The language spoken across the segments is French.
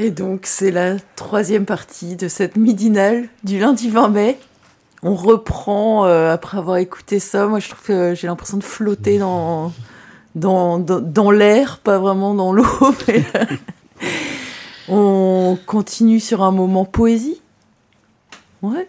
Et donc, c'est la troisième partie de cette midinale du lundi 20 mai. On reprend, euh, après avoir écouté ça, moi je trouve que j'ai l'impression de flotter dans, dans, dans, dans l'air, pas vraiment dans l'eau. mais- On continue sur un moment poésie. Ouais,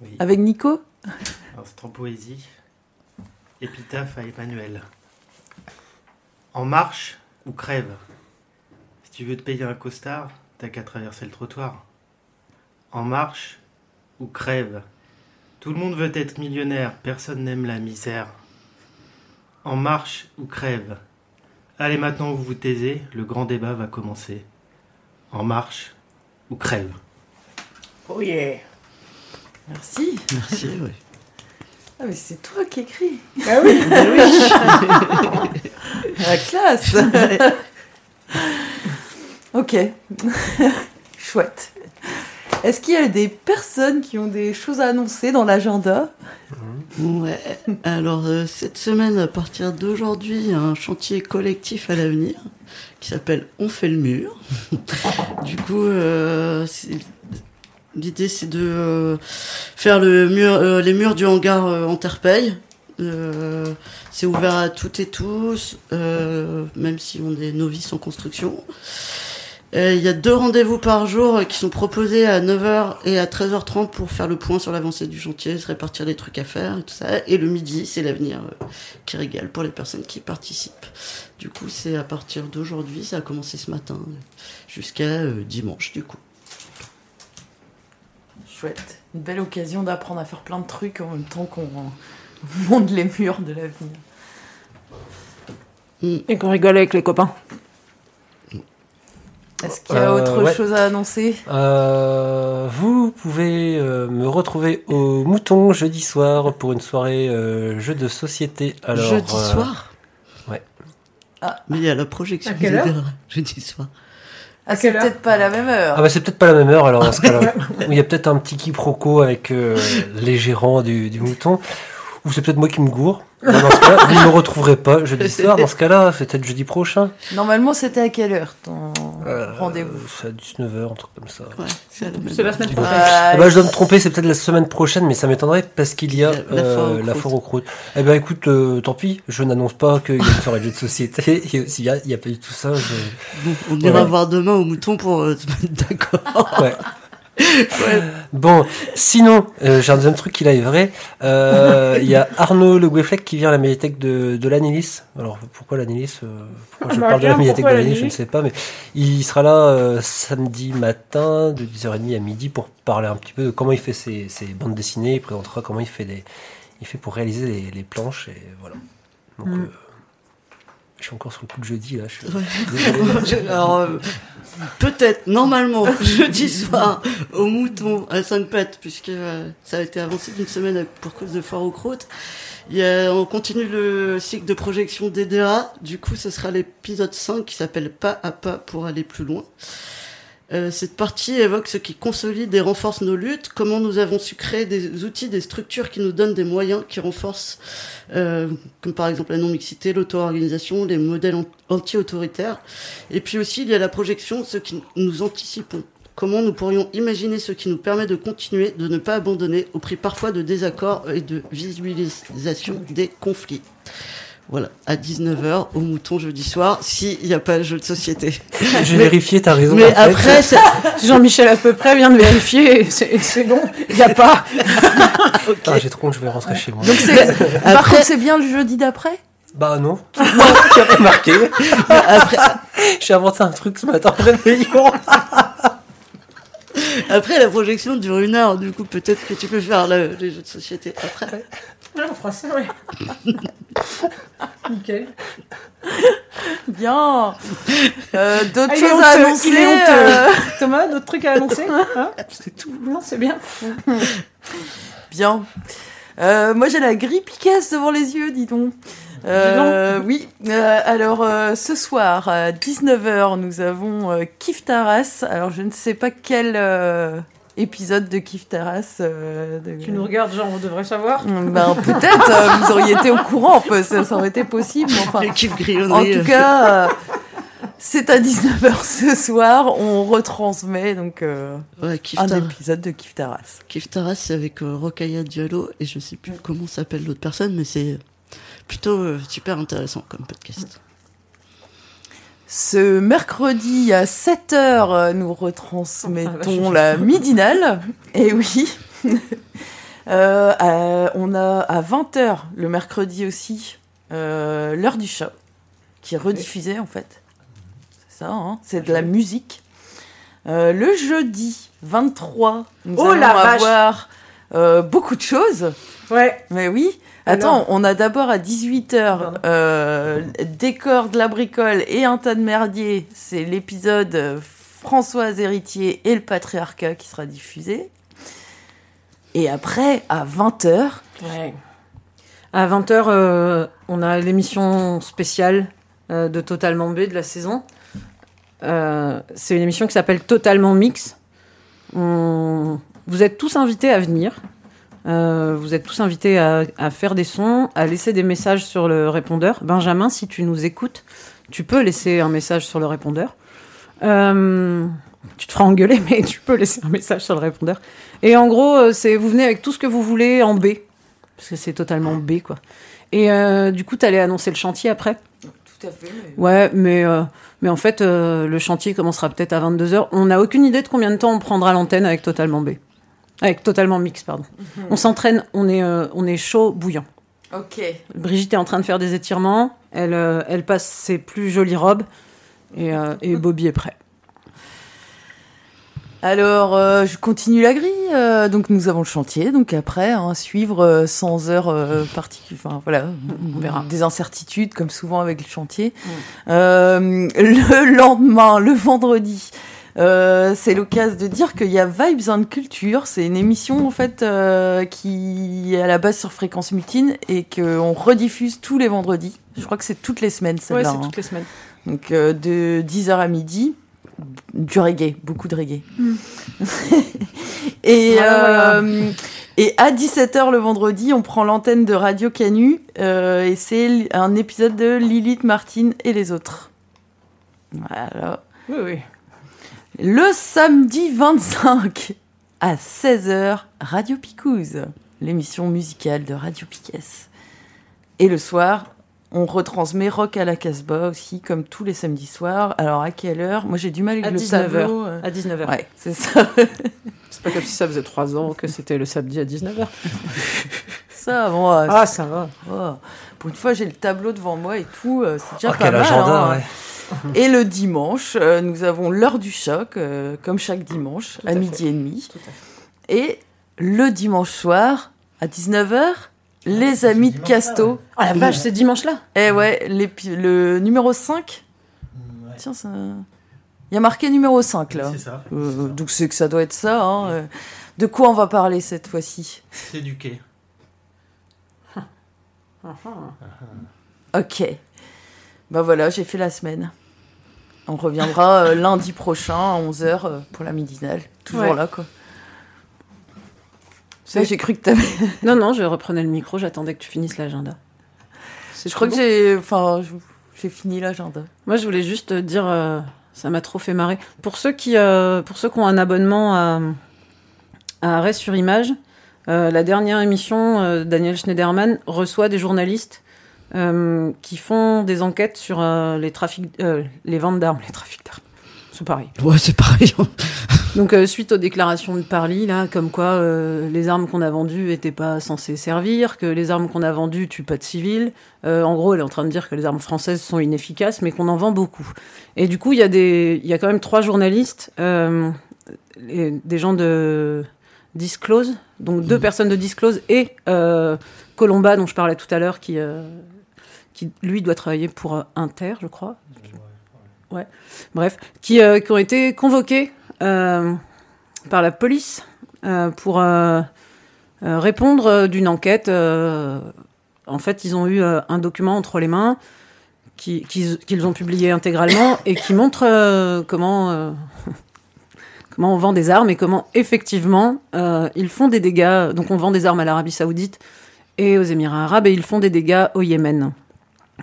Oui. avec Nico. Instant poésie. Épitaphe à Emmanuel. En marche ou crève. Si tu veux te payer un costard, t'as qu'à traverser le trottoir. En marche ou crève. Tout le monde veut être millionnaire, personne n'aime la misère. En marche ou crève. Allez maintenant vous vous taisez, le grand débat va commencer. En marche ou crève. Oh yeah. Merci. Merci, oui. Ah, mais c'est toi qui écris. Ah oui. La classe. ok. Chouette. Est-ce qu'il y a des personnes qui ont des choses à annoncer dans l'agenda? Ouais, alors euh, cette semaine, à partir d'aujourd'hui, un chantier collectif à l'avenir qui s'appelle On fait le mur. du coup, euh, l'idée c'est de euh, faire les murs du hangar en terre. Euh, c'est ouvert à toutes et tous, même si on est novices en construction. Euh, Il y a deux rendez-vous par jour qui sont proposés à 9h et à 13h30 pour faire le point sur l'avancée du chantier, se répartir les trucs à faire et tout ça. Et le midi, c'est l'avenir euh, qui régale pour les personnes qui participent. Du coup, c'est à partir d'aujourd'hui, ça a commencé ce matin, jusqu'à euh, dimanche du coup. Chouette. Une belle occasion d'apprendre à faire plein de trucs en même temps qu'on monte les murs de l'avenir. Et qu'on rigole avec les copains. Est-ce qu'il y a Euh, autre ouais. chose à annoncer? Euh, vous pouvez euh, me retrouver au Mouton jeudi soir pour une soirée euh, jeu de société. Alors, jeudi euh, soir? ouais. Mais il y a la projection À quelle de heure? Dora, jeudi soir. Ah, c'est quelle heure? peut-être pas à la même heure. Ah bah c'est peut-être pas la même heure alors dans ce cas-là. Il y a peut-être un petit quiproquo avec euh, les gérants du, du Mouton. Ou c'est peut-être moi qui me gourre. Bah, dans ce cas-là, vous ne me retrouverez pas jeudi soir. Dans ce cas-là, c'est peut-être jeudi prochain. Normalement, c'était à quelle heure ton Euh, rendez-vous? C'est à 19h, un truc comme ça. Ouais, c'est la semaine prochaine. Ah, Ah bah, je dois me tromper, c'est peut-être la semaine prochaine, mais ça m'étonnerait parce qu'il y a La- la foire aux euh, la foire aux croûtes. Eh ben écoute, euh, tant pis, je n'annonce pas qu'il y a une soirée de jeux de société. S'il y a, a pas du tout ça, je... Bon, on ira Ouais. voir demain au mouton pour euh, se mettre d'accord. Ouais. Bon, sinon, euh, j'ai un deuxième truc qui là est vrai. Euh, Il y a Arnaud Le Gouefflec qui vient à la médiathèque de, de l'Anilis. Alors pourquoi l'Anilis euh, Pourquoi je Bah, parle de la médiathèque de l'Anilis Je ne sais pas, mais il sera là euh, samedi matin de 10h30 à midi pour parler un petit peu de comment il fait ses, ses bandes dessinées. Il présentera comment il fait des, il fait pour réaliser les, les planches et voilà. Donc, Mm. Je suis encore sur le coup de jeudi là. Je Ouais. Alors, euh, peut-être, normalement, jeudi soir, au mouton, à 5 pattes, puisque euh, ça a été avancé d'une semaine pour cause de foire aux croûtes. Il y a- on continue le cycle de projection DDA. Du coup, ce sera l'épisode 5 qui s'appelle Pas à pas pour aller plus loin. Euh, cette partie évoque ce qui consolide et renforce nos luttes, comment nous avons su créer des outils, des structures qui nous donnent des moyens qui renforcent, euh, comme par exemple la non-mixité, l'auto-organisation, les modèles an- anti-autoritaires. Et puis aussi, il y a la projection, ce qui nous anticipons. Comment nous pourrions imaginer ce qui nous permet de continuer, de ne pas abandonner, au prix parfois de désaccords et de visualisation des conflits. Voilà, à 19h, au mouton jeudi soir, s'il n'y a pas de jeu de société. J'ai vérifié, t'as raison. Mais après, Jean-Michel à peu près vient de vérifier, c'est bon, il n'y a pas. Ah, j'ai trop honte, je vais rentrer chez moi. Donc c'est. Par contre, c'est bien le jeudi d'après? Bah non. J'ai remarqué. après, J'ai inventé un truc ce matin en réveillant. Après, la projection dure une heure, du coup, peut-être que tu peux faire le- les jeux de société après. Ouais, on fera ça, ouais. Nickel. Bien. Euh, D'autres Ah, choses à annoncer euh, Thomas, d'autres trucs à annoncer hein C'est tout. Non, c'est bien. Bien. Euh, moi, j'ai la grippe qui casse devant les yeux, dis donc. Euh, oui, Euh, alors euh, ce soir à 19h, nous avons euh, Kif Taras. Alors je ne sais pas quel euh, épisode de Kif Taras. euh, de- Tu nous regardes, genre, on devrait savoir. Ben, peut-être, euh, vous auriez été au courant, peu- ça, ça aurait été possible. Enfin, en tout cas, euh, C'est à 19h ce soir. On retransmet donc euh, Ouais, Kif un Tar- épisode de Kif Taras. Kif Taras, c'est avec euh, Rokhaya Diallo et je sais plus comment s'appelle l'autre personne, mais c'est plutôt euh, super intéressant comme podcast. Ce mercredi à 7h, nous retransmettons la midinale. Et oui. Euh, à- on a à 20h le mercredi aussi euh, l'heure du chat qui est rediffusée en fait. C'est ça, hein c'est de la musique. Euh, le jeudi 23, nous Oh allons la vache. avoir euh, beaucoup de choses. Ouais. Mais oui. Attends, on a d'abord à 18h euh, Décor de la bricole et un tas de merdier. C'est l'épisode euh, Françoise Héritier et le patriarcat qui sera diffusé. Et après, à 20h, Ouais. À 20h, on a l'émission spéciale euh, de Totalement B de la saison. Euh, c'est une émission qui s'appelle Totalement Mix. On- Vous êtes tous invités à venir. Euh, vous êtes tous invités à, à faire des sons, à laisser des messages sur le répondeur. Benjamin, si tu nous écoutes, tu peux laisser un message sur le répondeur. Euh, tu te feras engueuler, mais tu peux laisser un message sur le répondeur. Et en gros, euh, c'est vous venez avec tout ce que vous voulez en B, parce que c'est totalement B, quoi. Et euh, du coup, t'allais annoncer le chantier après tout à fait. Ouais, mais, euh, mais en fait, euh, le chantier commencera peut-être à 22h. On n'a aucune idée de combien de temps on prendra l'antenne avec Totalement B. Avec Totalement Mix, pardon. On s'entraîne, on est, euh, on est chaud, bouillant. Ok. Brigitte est en train de faire des étirements, elle, euh, elle passe ses plus jolies robes, et, euh, et Bobby est prêt. Alors, euh, je continue la grille. euh, donc, nous avons le chantier. Donc, après, hein, suivre euh, 100 heures euh, particulières. Enfin, voilà. On verra. Des incertitudes, comme souvent avec le chantier. Euh, le lendemain, le vendredi, euh, c'est l'occasion de dire qu'il y a Vibes and Culture. C'est une émission, en fait, euh, qui est à la base sur Fréquence Mutine et qu'on rediffuse tous les vendredis. Je crois que c'est toutes les semaines, Ouais, celle-là. c'est hein. toutes les semaines. Donc euh, de 10h à midi, du reggae, beaucoup de reggae. et, Voilà, voilà. euh, et à 17h le vendredi, on prend l'antenne de Radio Canu euh, et c'est un épisode de Lilith, Martine et les autres. Voilà. Oui, oui. Le samedi 25 à 16h, Radio Picouze, l'émission musicale de Radio Piquet. Et le soir, on retransmet Rock à la Casbah aussi, comme tous les samedis soirs. Alors à quelle heure? Moi j'ai du mal avec À le 19h. tableau. euh. À 19h. Ouais, c'est ça. C'est pas comme si ça faisait 3 ans que c'était le samedi à 19h. ça, bon, euh, Ah, ça va. oh. Pour une fois, j'ai le tableau devant moi et tout. euh, c'est déjà Oh, pas quel mal. agenda, hein. ouais. Et le dimanche, euh, nous avons l'heure du choc, euh, comme chaque dimanche, à à, fait. midi et demi. Et le dimanche soir, à 19h, les amis de Casto. Oh la vache, c'est dimanche là Eh ouais, le numéro 5. Ouais, Tiens, ça... Il y a marqué numéro 5 là. C'est ça. Euh, donc c'est que ça doit être ça. hein, euh. De quoi on va parler cette fois-ci? C'est du quai. Ok. Bah voilà, j'ai fait la semaine. On reviendra euh, lundi prochain à 11h pour la midinale. Toujours Ouais. là quoi. Ça, j'ai cru que t'avais. Non, non, je reprenais le micro, j'attendais que tu finisses l'agenda. Je crois que j'ai. Enfin, je- j'ai fini l'agenda. Moi, je voulais juste te dire, euh, ça m'a trop fait marrer. Pour ceux qui, euh, pour ceux qui ont un abonnement à, à Arrêt sur Image, euh, la dernière émission, euh, Daniel Schneiderman reçoit des journalistes euh, qui font des enquêtes sur euh, les trafics, euh, les ventes d'armes, les trafics d'armes. C'est pareil. Ouais, c'est pareil. Donc suite aux déclarations de Parly, là, comme quoi les armes qu'on a vendues n'étaient pas censées servir, que les armes qu'on a vendues tuent pas de civils. En gros, elle est en train de dire que les armes françaises sont inefficaces, mais qu'on en vend beaucoup. Et du coup, il y a des, il y a quand même trois journalistes, les- des gens de Disclose, donc deux personnes de Disclose et euh, Colomba dont je parlais tout à l'heure, qui, euh, qui lui doit travailler pour euh, Inter, je crois. Ouais. Bref, qui, euh, qui ont été convoqués euh, par la police euh, pour répondre d'une enquête. en fait, ils ont eu un document entre les mains qui- qu'ils ont publié intégralement et qui montre comment, comment on vend des armes et comment effectivement ils font des dégâts. Donc on vend des armes à l'Arabie Saoudite et aux Émirats Arabes et ils font des dégâts au Yémen.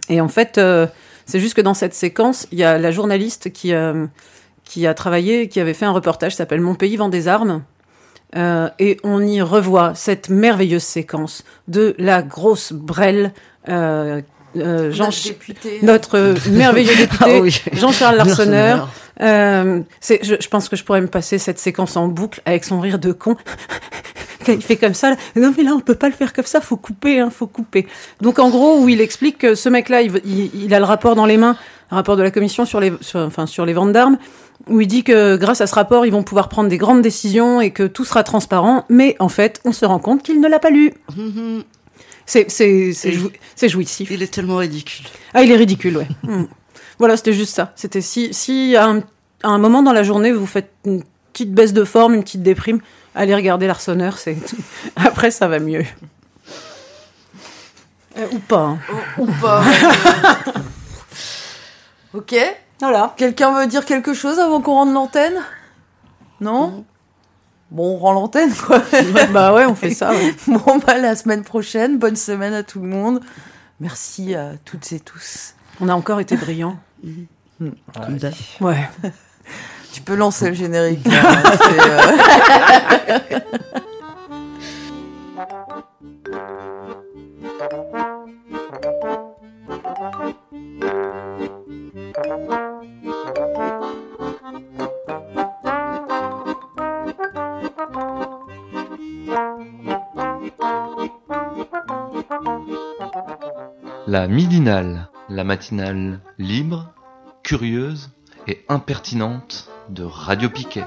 Et en fait, euh, C'est juste que dans cette séquence, il y a la journaliste qui, euh, qui a travaillé, qui avait fait un reportage qui s'appelle Mon pays vend des armes. Euh, et on y revoit cette merveilleuse séquence de la grosse brêle euh, Jean député. notre euh, merveilleux député Ah oui. Jean-Charles Larsonneur. Euh, je pense que je pourrais me passer cette séquence en boucle avec son rire de con. Il fait comme ça, là, non mais là on peut pas le faire comme ça, faut couper, hein, faut couper. Donc en gros où il explique que ce mec-là, il, veut- il- il a le rapport dans les mains, le rapport de la commission sur les, sur- enfin sur les ventes d'armes, où il dit que grâce à ce rapport, ils vont pouvoir prendre des grandes décisions et que tout sera transparent. Mais en fait, on se rend compte qu'il ne l'a pas lu. Mhm. C'est, c'est, c'est, jou- jouissif. Il est tellement ridicule. Ah, il est ridicule, ouais. Hmm. Voilà, c'était juste ça. C'était si, si à un, à un moment dans la journée, vous faites une petite baisse de forme, une petite déprime, allez regarder l'Arseneur, c'est après ça va mieux. Euh, ou pas. hein. Ou- Ou pas. ok. Voilà. Quelqu'un veut dire quelque chose avant qu'on rende l'antenne? Non? Bon, on rend l'antenne, quoi. bah ouais, on fait ça. ouais. Bon, bah, la semaine prochaine. Bonne semaine à tout le monde. Merci à toutes et tous. On a encore été brillants. Comme d'hab. Ouais. Tu peux lancer le générique. là. La midinale, la matinale libre, curieuse et impertinente de Radio Piquet.